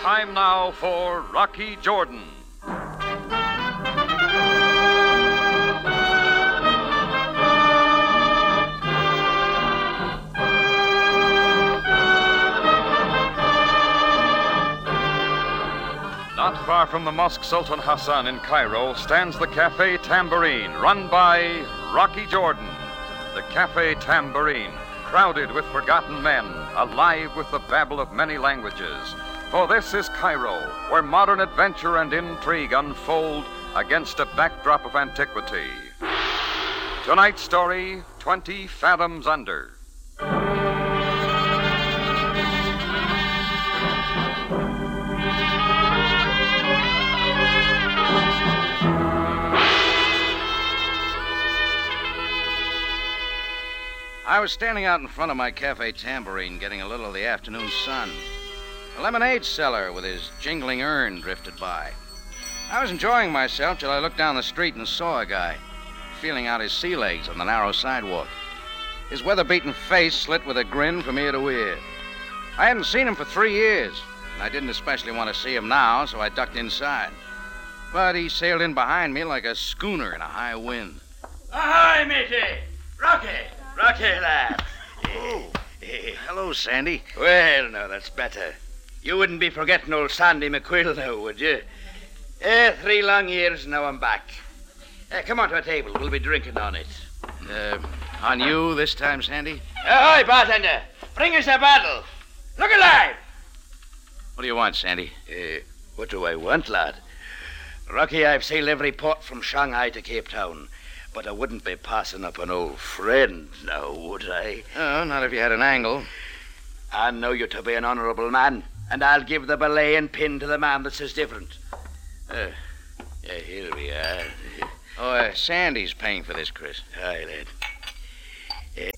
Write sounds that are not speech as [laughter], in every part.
Time now for Rocky Jordan. Not far from the Mosque Sultan Hassan in Cairo stands the Cafe Tambourine, run by Rocky Jordan. The Cafe Tambourine, crowded with forgotten men, alive with the babble of many languages. For this is Cairo, where modern adventure and intrigue unfold against a backdrop of antiquity. Tonight's story 20 Fathoms Under. I was standing out in front of my cafe tambourine getting a little of the afternoon sun. A lemonade seller with his jingling urn drifted by. I was enjoying myself till I looked down the street and saw a guy feeling out his sea legs on the narrow sidewalk. His weather beaten face slit with a grin from ear to ear. I hadn't seen him for three years, and I didn't especially want to see him now, so I ducked inside. But he sailed in behind me like a schooner in a high wind. Ahoy, matey! Rocky! Rocky, lad. Oh. [laughs] Hello, Sandy. Well, now that's better. You wouldn't be forgetting old Sandy McQuill [laughs] now, would you? Eh, three long years, now I'm back. Eh, come on to a table. We'll be drinking on it. Uh, on you this time, Sandy? Ahoy, bartender! Bring us a bottle. Look alive! What do you want, Sandy? Eh, what do I want, lad? Rocky, I've sailed every port from Shanghai to Cape Town. But I wouldn't be passing up an old friend now, would I? Oh, not if you had an angle. I know you to be an honourable man, and I'll give the belaying pin to the man that says different. Uh, yeah, here we are. Oh, uh, Sandy's paying for this, Chris. Aye, lad. Eh,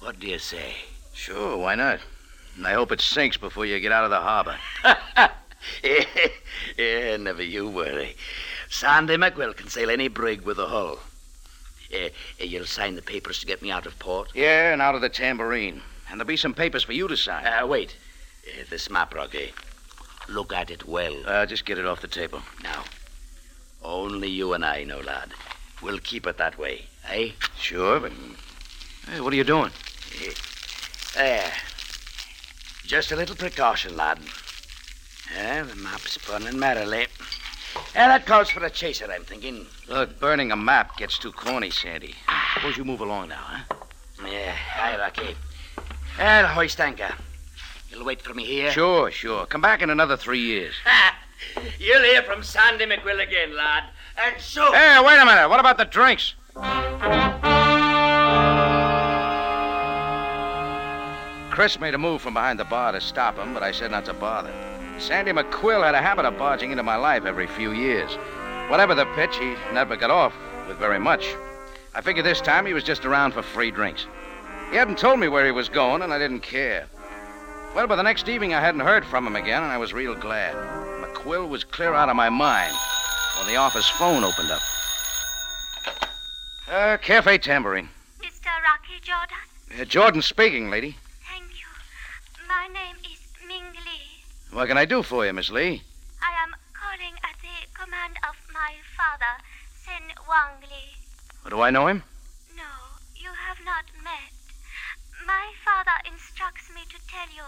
what do you say? Sure, why not? And I hope it sinks before you get out of the harbor. [laughs] yeah, never you worry. Sandy McQuill can sail any brig with a hull. Uh, you'll sign the papers to get me out of port? Yeah, and out of the tambourine. And there'll be some papers for you to sign. Uh, wait. Uh, this map, Rocky. Look at it well. Uh, just get it off the table. Now, only you and I know, lad. We'll keep it that way, eh? Sure, but. Hey, what are you doing? Uh, there. Just a little precaution, lad. Uh, the map's burning merrily. Uh, that calls for a chaser, I'm thinking. Look, burning a map gets too corny, Sandy. Suppose you move along now, huh? Yeah, aye, Rocky. Well, hoist anchor. You'll wait for me here? Sure, sure. Come back in another three years. Ha! [laughs] You'll hear from Sandy McQuill again, lad. And so. Hey, wait a minute. What about the drinks? Chris made a move from behind the bar to stop him, but I said not to bother. Sandy McQuill had a habit of barging into my life every few years. Whatever the pitch, he never got off with very much. I figured this time he was just around for free drinks. He hadn't told me where he was going, and I didn't care. Well, by the next evening, I hadn't heard from him again, and I was real glad. McQuill was clear out of my mind when the office phone opened up. Uh, Cafe Tambourine. Mr. Rocky Jordan? Uh, Jordan speaking, lady. Thank you. My name is Ming Lee. What can I do for you, Miss Lee? I am calling at the command of my father, Sen Wang Lee. Do I know him? No, you have not met. My father to tell you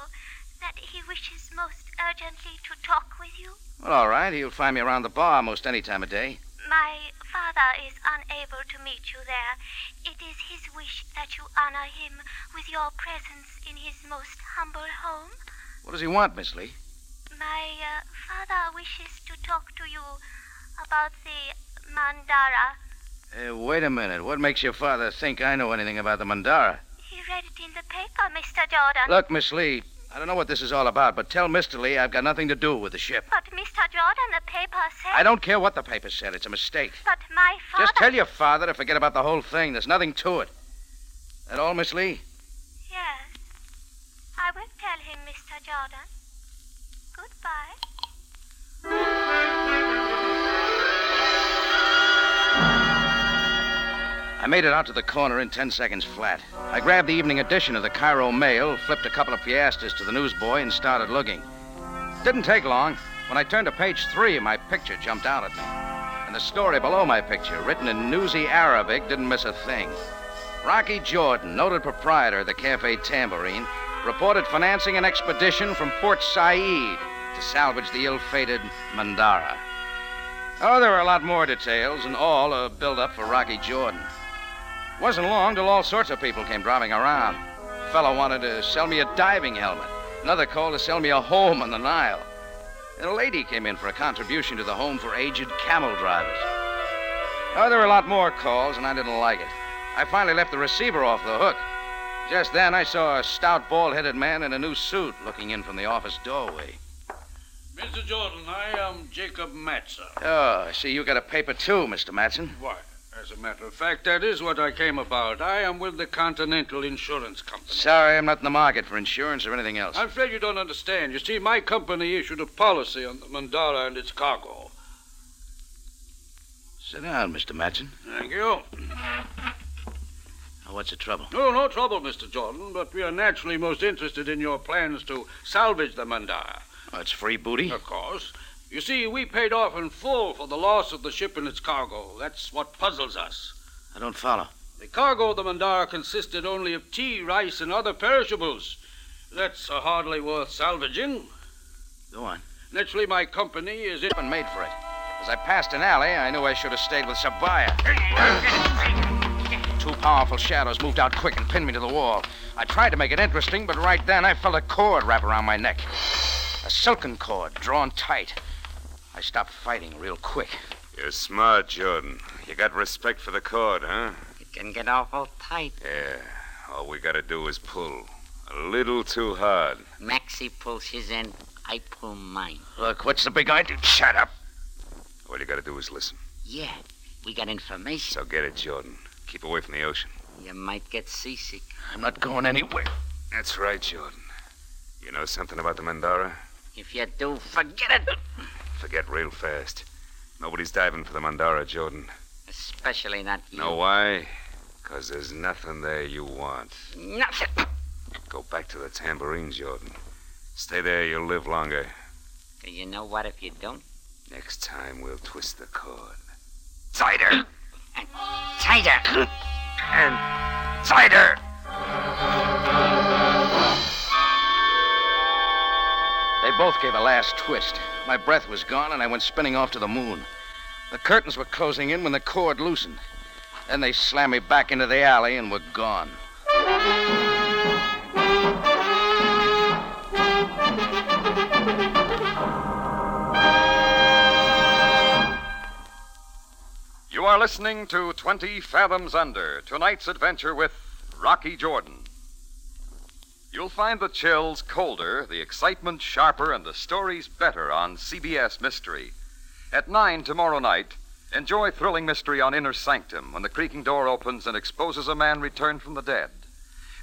that he wishes most urgently to talk with you. Well, all right. He'll find me around the bar most any time of day. My father is unable to meet you there. It is his wish that you honor him with your presence in his most humble home. What does he want, Miss Lee? My uh, father wishes to talk to you about the Mandara. Uh, wait a minute. What makes your father think I know anything about the Mandara? Read it in the paper, Mr. Jordan. Look, Miss Lee, I don't know what this is all about, but tell Mr. Lee I've got nothing to do with the ship. But, Mr. Jordan, the paper said. I don't care what the paper said. It's a mistake. But my father. Just tell your father to forget about the whole thing. There's nothing to it. That all, Miss Lee? Yes. I will tell him, Mr. Jordan. Goodbye. I made it out to the corner in ten seconds flat. I grabbed the evening edition of the Cairo Mail, flipped a couple of piastres to the newsboy, and started looking. Didn't take long. When I turned to page three, my picture jumped out at me. And the story below my picture, written in newsy Arabic, didn't miss a thing. Rocky Jordan, noted proprietor of the Cafe Tambourine, reported financing an expedition from Port Said to salvage the ill fated Mandara. Oh, there were a lot more details, and all a build up for Rocky Jordan. Wasn't long till all sorts of people came driving around. A fellow wanted to sell me a diving helmet. Another called to sell me a home on the Nile. And a lady came in for a contribution to the home for aged camel drivers. Oh, there were a lot more calls, and I didn't like it. I finally left the receiver off the hook. Just then, I saw a stout, bald headed man in a new suit looking in from the office doorway. Mr. Jordan, I am Jacob Matson. Oh, I see you got a paper too, Mr. Matson. Why, as a matter of fact, that is what I came about. I am with the Continental Insurance Company. Sorry, I'm not in the market for insurance or anything else. I'm afraid you don't understand. You see, my company issued a policy on the Mandara and its cargo. Sit down, Mr. Matson. Thank you. Now, what's the trouble? No, no trouble, Mr. Jordan, but we are naturally most interested in your plans to salvage the Mandara. Oh, it's free booty? Of course. You see, we paid off in full for the loss of the ship and its cargo. That's what puzzles us. I don't follow. The cargo of the Mandara consisted only of tea, rice, and other perishables. That's uh, hardly worth salvaging. Go on. Naturally, my company is it. Been made for it. As I passed an alley, I knew I should have stayed with Sabaya. Two powerful shadows moved out quick and pinned me to the wall. I tried to make it interesting, but right then I felt a cord wrap around my neck. A silken cord, drawn tight. I stopped fighting real quick. You're smart, Jordan. You got respect for the cord, huh? It can get awful tight. Yeah. All we gotta do is pull. A little too hard. Maxie pulls his end, I pull mine. Look, what's the big idea? Shut up. All you gotta do is listen. Yeah, we got information. So get it, Jordan. Keep away from the ocean. You might get seasick. I'm not going anywhere. That's right, Jordan. You know something about the Mandara? If you do, forget it. Forget real fast. Nobody's diving for the Mandara, Jordan. Especially not you. Know why? Because there's nothing there you want. Nothing. Go back to the tambourine, Jordan. Stay there, you'll live longer. Do you know what if you don't? Next time, we'll twist the cord. Tighter! [clears throat] And tighter. [clears throat] And tighter! They both gave a last twist. My breath was gone, and I went spinning off to the moon. The curtains were closing in when the cord loosened. Then they slammed me back into the alley and were gone. You are listening to 20 Fathoms Under, tonight's adventure with Rocky Jordan. You'll find the chills colder, the excitement sharper, and the stories better on CBS Mystery. At 9 tomorrow night, enjoy thrilling mystery on Inner Sanctum when the creaking door opens and exposes a man returned from the dead.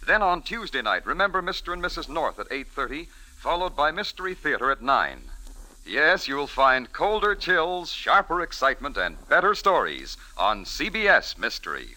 Then on Tuesday night, remember Mr. and Mrs. North at 8:30, followed by Mystery Theater at 9. Yes, you'll find colder chills, sharper excitement, and better stories on CBS Mystery.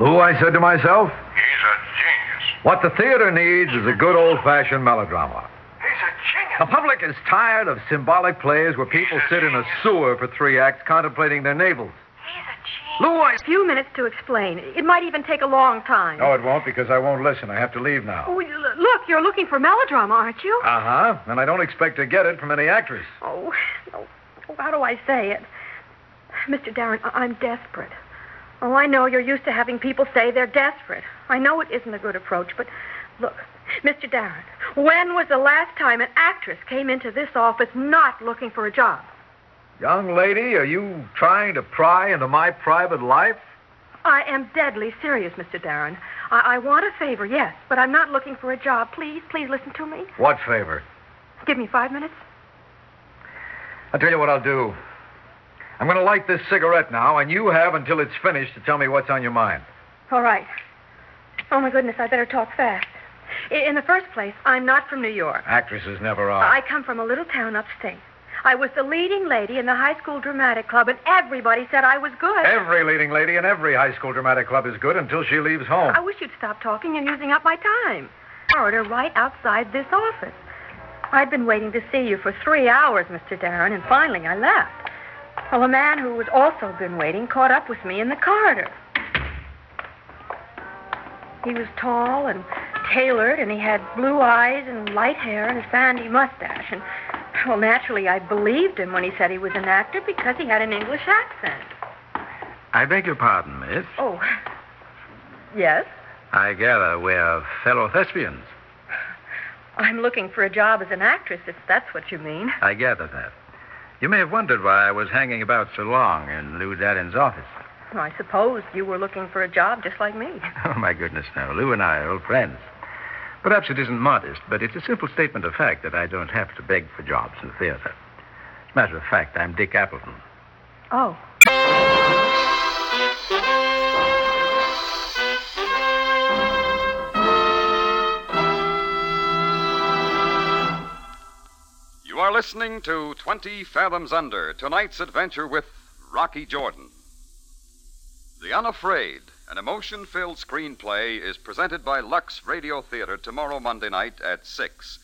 Lou, I said to myself, He's a genius. what the theater needs is a good old fashioned melodrama. He's a genius. The public is tired of symbolic plays where people sit in a sewer for three acts contemplating their navels. He's a genius. Lou, I. A few minutes to explain. It might even take a long time. No, it won't because I won't listen. I have to leave now. Oh, look, you're looking for melodrama, aren't you? Uh huh. And I don't expect to get it from any actress. Oh, [sighs] oh, oh, how do I say it? Mr. Darren, I- I'm desperate. Oh, I know you're used to having people say they're desperate. I know it isn't a good approach, but look, Mr. Darren, when was the last time an actress came into this office not looking for a job? Young lady, are you trying to pry into my private life? I am deadly serious, Mr. Darren. I, I want a favor, yes, but I'm not looking for a job. Please, please listen to me. What favor? Give me five minutes. I'll tell you what I'll do. I'm going to light this cigarette now, and you have until it's finished to tell me what's on your mind. All right. Oh, my goodness, I better talk fast. In the first place, I'm not from New York. Actresses never are. I come from a little town upstate. I was the leading lady in the high school dramatic club, and everybody said I was good. Every leading lady in every high school dramatic club is good until she leaves home. I wish you'd stop talking and using up my time. Corridor right outside this office. I'd been waiting to see you for three hours, Mr. Darren, and finally I left. Well, a man who had also been waiting caught up with me in the corridor. He was tall and tailored, and he had blue eyes and light hair and a sandy mustache. And, well, naturally, I believed him when he said he was an actor because he had an English accent. I beg your pardon, miss. Oh, yes? I gather we're fellow thespians. I'm looking for a job as an actress, if that's what you mean. I gather that. You may have wondered why I was hanging about so long in Lou Darren's office. Well, I supposed you were looking for a job just like me. [laughs] Oh, my goodness, no. Lou and I are old friends. Perhaps it isn't modest, but it's a simple statement of fact that I don't have to beg for jobs in the theater. As a matter of fact, I'm Dick Appleton. Oh. Are listening to 20 Fathoms Under, tonight's adventure with Rocky Jordan. The Unafraid, an emotion filled screenplay, is presented by Lux Radio Theater tomorrow, Monday night at 6.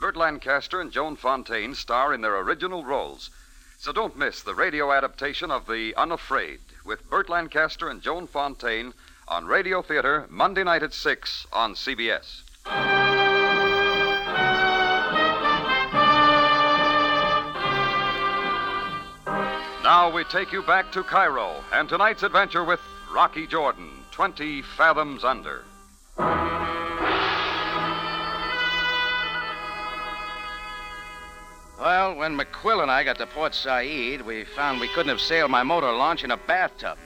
Burt Lancaster and Joan Fontaine star in their original roles. So don't miss the radio adaptation of The Unafraid with Burt Lancaster and Joan Fontaine on Radio Theater Monday night at 6 on CBS. Now we take you back to Cairo and tonight's adventure with Rocky Jordan, 20 Fathoms Under. Well, when McQuill and I got to Port Said, we found we couldn't have sailed my motor launch in a bathtub.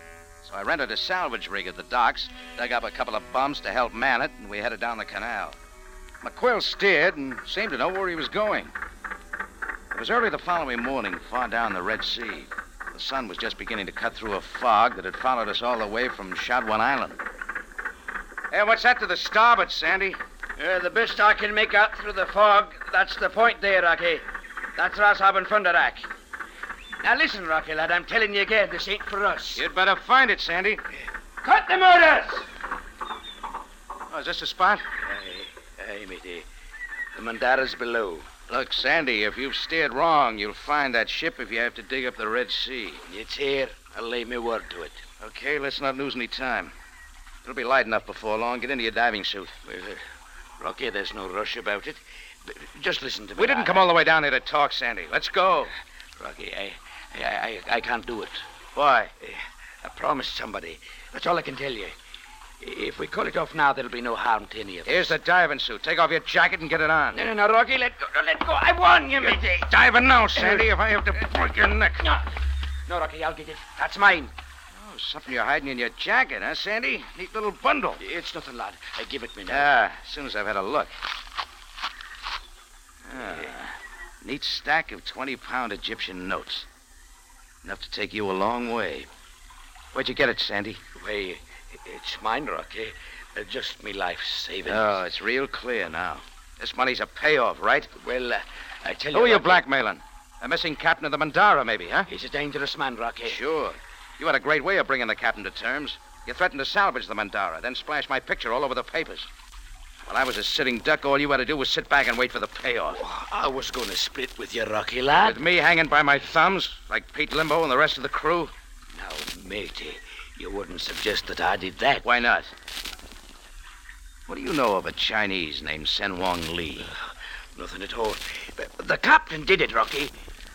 So I rented a salvage rig at the docks, dug up a couple of bumps to help man it, and we headed down the canal. McQuill steered and seemed to know where he was going. It was early the following morning, far down the Red Sea. The sun was just beginning to cut through a fog that had followed us all the way from Shadwan Island. Hey, what's that to the starboard, Sandy? Uh, the best I can make out through the fog, that's the point there, Rocky. That's Ras Haben Funderak. Now listen, Rocky lad, I'm telling you again, this ain't for us. You'd better find it, Sandy. Cut the motors! Oh, is this the spot? Aye, aye, matey. The Mandara's below. Look, Sandy, if you've steered wrong, you'll find that ship if you have to dig up the Red Sea. It's here. I'll lay me word to it. Okay, let's not lose any time. It'll be light enough before long. Get into your diving suit. Well, uh, Rocky, there's no rush about it. But just listen to me. We didn't I- come all the way down here to talk, Sandy. Let's go. Rocky, I, I, I, I can't do it. Why? I promised somebody. That's all I can tell you. If we call it off now, there'll be no harm to any of us. Here's the diving suit. Take off your jacket and get it on. No, no, no, Rocky, let go. Let go. I warn you, matey. Diving now, Sandy, if I have to break your neck. No. No, Rocky, I'll get it. That's mine. Oh, something you're hiding in your jacket, huh, Sandy? Neat little bundle. It's nothing, lad. I give it me now. Ah, as soon as I've had a look. Ah, neat stack of 20 pound Egyptian notes. Enough to take you a long way. Where'd you get it, Sandy? Why, it's mine, Rocky. Uh, just me life savings. Oh, it's real clear now. This money's a payoff, right? Well, uh, I tell you. Who are you blackmailing? A missing captain of the Mandara, maybe, huh? He's a dangerous man, Rocky. Sure. You had a great way of bringing the captain to terms. You threatened to salvage the Mandara, then splash my picture all over the papers. While I was a sitting duck, all you had to do was sit back and wait for the payoff. I was going to split with you, Rocky, lad. With me hanging by my thumbs, like Pete Limbo and the rest of the crew? Now, matey, you wouldn't suggest that I did that. Why not? What do you know of a Chinese named Sen Wong Lee? Nothing at all. But the captain did it, Rocky.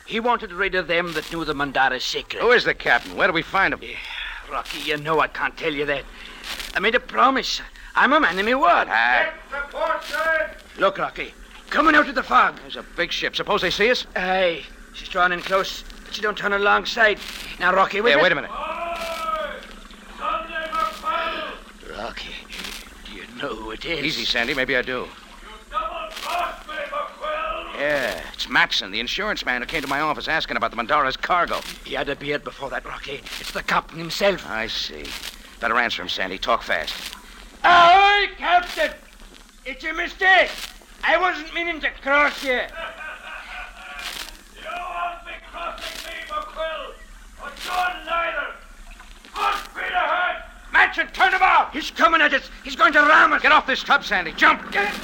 He wanted rid of them that knew the Mandara's secret. Who is the captain? Where do we find him? Rocky, you know I can't tell you that. I made a promise. I'm a man of my word. Ah, Look, Rocky, coming out of the fog. there's a big ship. Suppose they see us? Aye, she's drawn in close, but she don't turn alongside. Now, Rocky, with Here, it- wait a minute. Rocky, do you know who it is? Easy, Sandy. Maybe I do. Yeah, it's Matson, the insurance man who came to my office asking about the Mandara's cargo. He had a beard before that, Rocky. It's the captain himself. I see. Better answer him, Sandy. Talk fast. Ahoy, Captain! It's a mistake. I wasn't meaning to cross you. Watch it! Turn about! He's coming at us. He's going to ram us. Get off this tub, Sandy. Jump! Get it!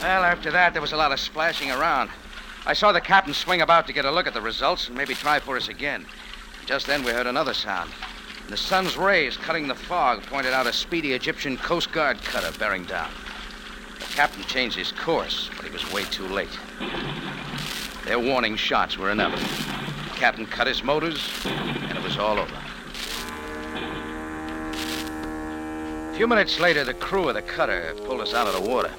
Well, after that, there was a lot of splashing around. I saw the captain swing about to get a look at the results and maybe try for us again. Just then, we heard another sound. And the sun's rays cutting the fog pointed out a speedy Egyptian Coast Guard cutter bearing down. The captain changed his course, but he was way too late. Their warning shots were enough. The captain cut his motors, and it was all over. A few minutes later, the crew of the cutter pulled us out of the water.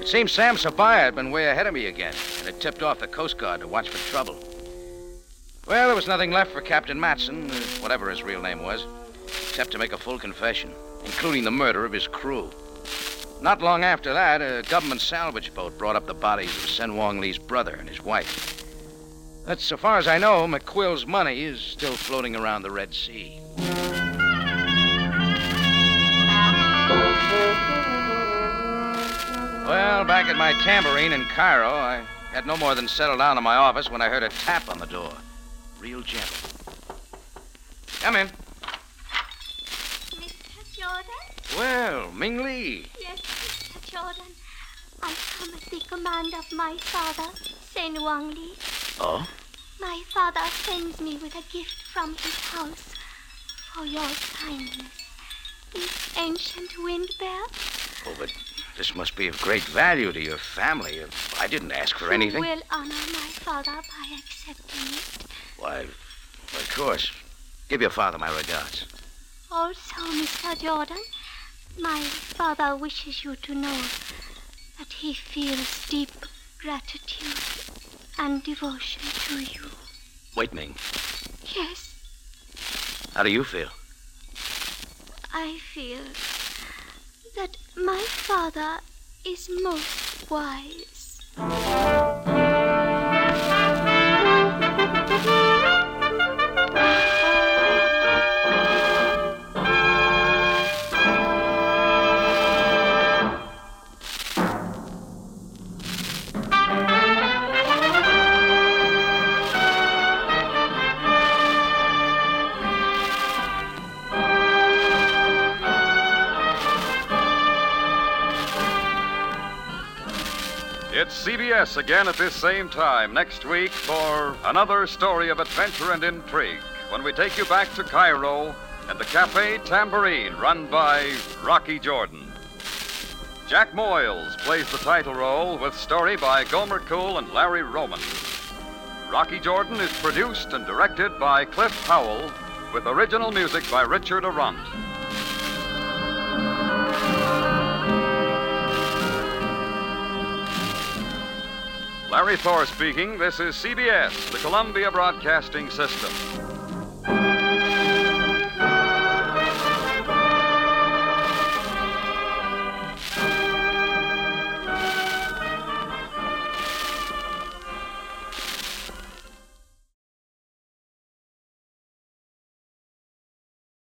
It seems Sam Sabaya had been way ahead of me again and had tipped off the Coast Guard to watch for trouble. Well, there was nothing left for Captain Matson, uh, whatever his real name was, except to make a full confession, including the murder of his crew. Not long after that, a government salvage boat brought up the bodies of Sen Wong Lee's brother and his wife. But so far as I know, McQuill's money is still floating around the Red Sea. Well, back at my tambourine in Cairo, I had no more than settled down in my office when I heard a tap on the door. Real gentle. Come in. Mr. Jordan? Well, Ming Lee. Yes, Mr. Jordan. I come at the command of my father, Sen Wang Lee. Oh? My father sends me with a gift from his house for your kindness. This ancient wind bell Oh, but this must be of great value to your family. I didn't ask for anything. You will honor my father by accepting it. Why, of course. Give your father my regards. Oh, also, Mr. Jordan, my father wishes you to know that he feels deep gratitude and devotion to you. Wait, Ming. Yes, How do you feel? I feel that my father is most wise. CBS again at this same time next week for another story of adventure and intrigue when we take you back to Cairo and the Cafe Tambourine run by Rocky Jordan. Jack Moyles plays the title role with story by Gomer Cool and Larry Roman. Rocky Jordan is produced and directed by Cliff Howell with original music by Richard Aurandt. Larry Thor speaking. This is CBS, the Columbia Broadcasting System.